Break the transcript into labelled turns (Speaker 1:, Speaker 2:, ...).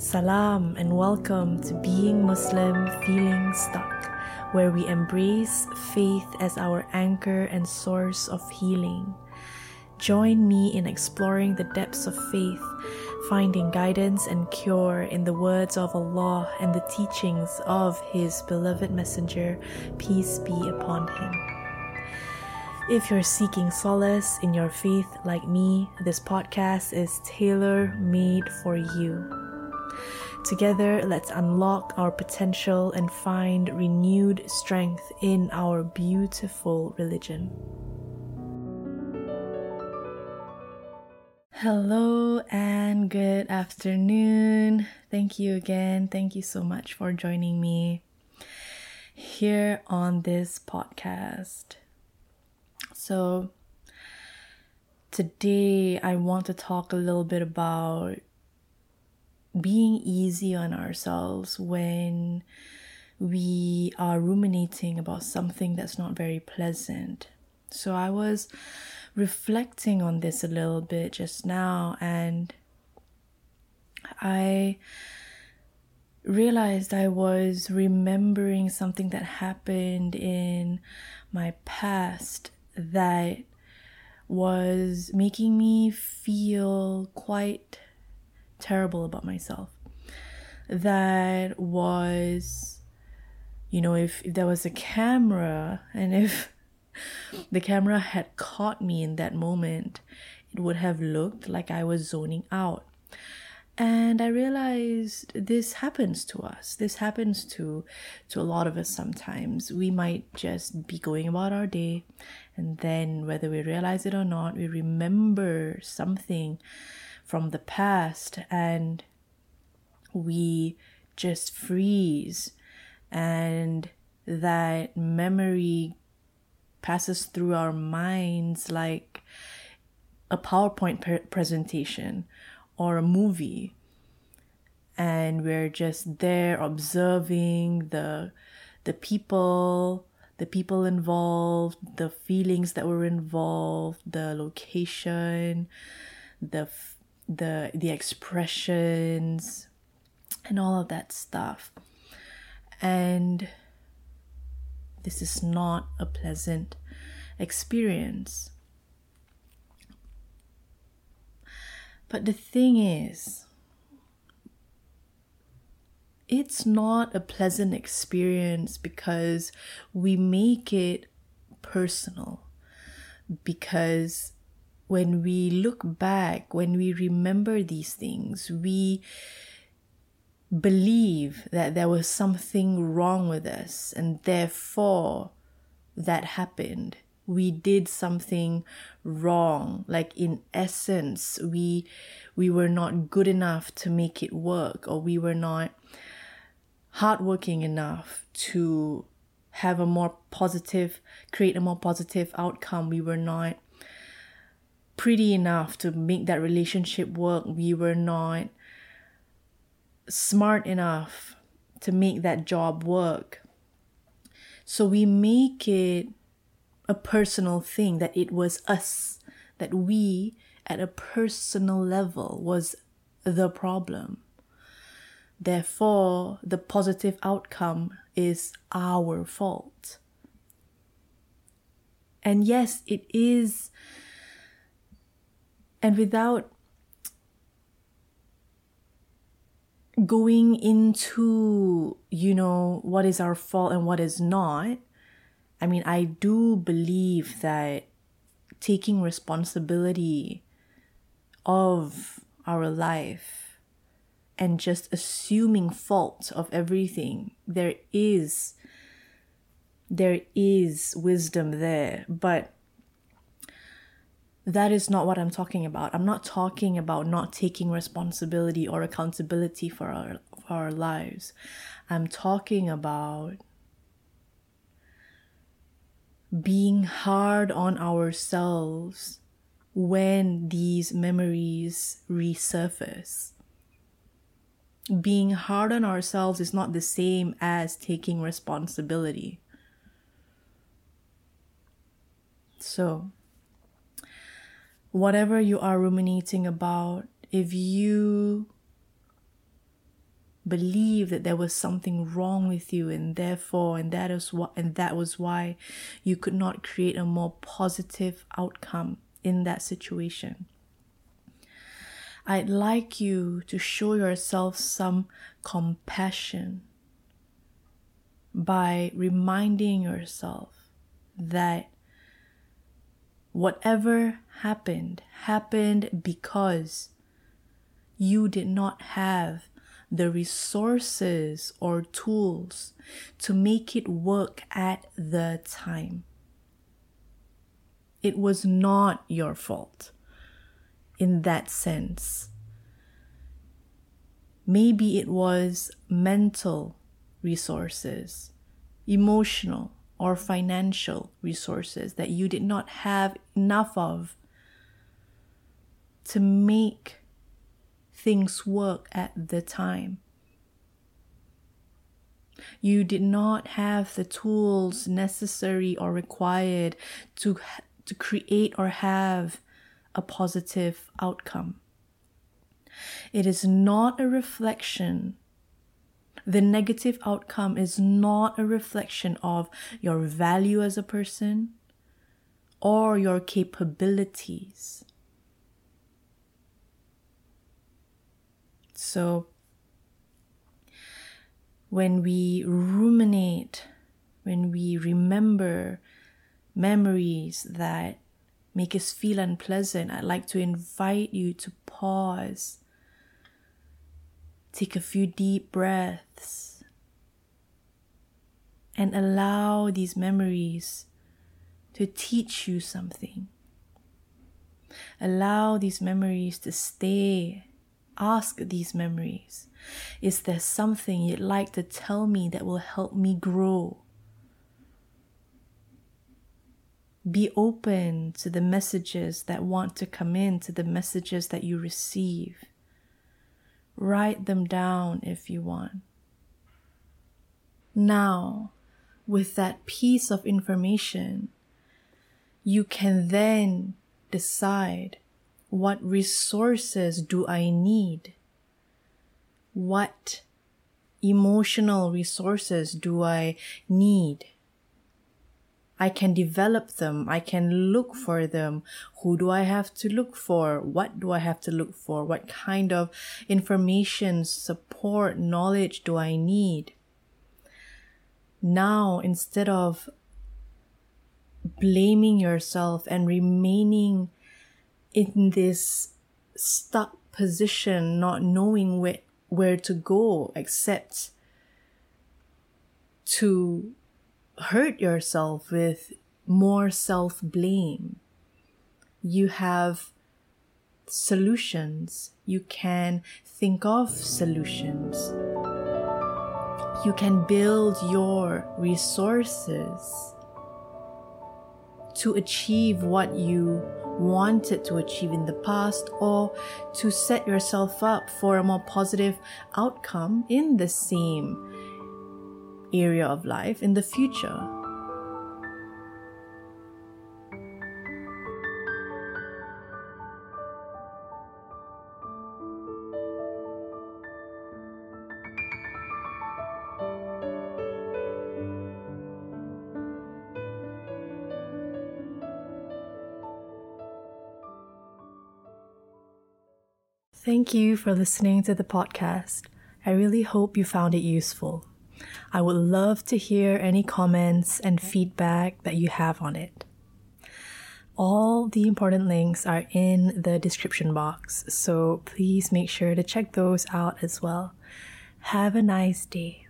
Speaker 1: Salam and welcome to Being Muslim Feeling Stuck, where we embrace faith as our anchor and source of healing. Join me in exploring the depths of faith, finding guidance and cure in the words of Allah and the teachings of His beloved Messenger, peace be upon him. If you're seeking solace in your faith like me, this podcast is tailor made for you. Together, let's unlock our potential and find renewed strength in our beautiful religion. Hello and good afternoon. Thank you again. Thank you so much for joining me here on this podcast. So, today I want to talk a little bit about being easy on ourselves when we are ruminating about something that's not very pleasant. So I was reflecting on this a little bit just now and I realized I was remembering something that happened in my past that was making me feel quite terrible about myself. That was, you know, if, if there was a camera and if the camera had caught me in that moment, it would have looked like I was zoning out. And I realized this happens to us. This happens to to a lot of us sometimes. We might just be going about our day and then whether we realize it or not, we remember something from the past and we just freeze and that memory passes through our minds like a PowerPoint pre- presentation or a movie. And we're just there observing the the people, the people involved, the feelings that were involved, the location, the the the expressions and all of that stuff. And this is not a pleasant experience. But the thing is it's not a pleasant experience because we make it personal. Because when we look back, when we remember these things, we believe that there was something wrong with us and therefore that happened. We did something wrong. Like in essence we we were not good enough to make it work or we were not hardworking enough to have a more positive create a more positive outcome. We were not pretty enough to make that relationship work. We were not smart enough to make that job work. So we make it a personal thing that it was us, that we at a personal level was the problem. Therefore, the positive outcome is our fault. And yes, it is and without going into, you know, what is our fault and what is not, I mean, I do believe that taking responsibility of our life and just assuming fault of everything, there is there is wisdom there, but that is not what I'm talking about. I'm not talking about not taking responsibility or accountability for our for our lives. I'm talking about being hard on ourselves when these memories resurface. Being hard on ourselves is not the same as taking responsibility. So, whatever you are ruminating about, if you believe that there was something wrong with you and therefore and that is what and that was why you could not create a more positive outcome in that situation. I'd like you to show yourself some compassion by reminding yourself that whatever happened happened because you did not have the resources or tools to make it work at the time. It was not your fault in that sense. Maybe it was mental resources, emotional or financial resources that you did not have enough of to make things work at the time. You did not have the tools necessary or required to, to create or have a positive outcome. It is not a reflection. The negative outcome is not a reflection of your value as a person or your capabilities. So, when we ruminate, when we remember memories that make us feel unpleasant, I'd like to invite you to pause, take a few deep breaths, and allow these memories to teach you something. Allow these memories to stay ask these memories Is there something you'd like to tell me that will help me grow? Be open to the messages that want to come in, to the messages that you receive. Write them down if you want. Now, with that piece of information, you can then decide what resources do I need? What emotional resources do I need? I can develop them. I can look for them. Who do I have to look for? What do I have to look for? What kind of information, support, knowledge do I need? Now, instead of blaming yourself and remaining in this stuck position, not knowing where, where to go except to hurt yourself with more self blame. You have solutions. You can think of solutions. You can build your resources to achieve what you wanted to achieve in the past or to set yourself up for a more positive outcome in the same area of life in the future. Thank you for listening to the podcast. I really hope you found it useful. I would love to hear any comments and feedback that you have on it. All the important links are in the description box, so please make sure to check those out as well. Have a nice day.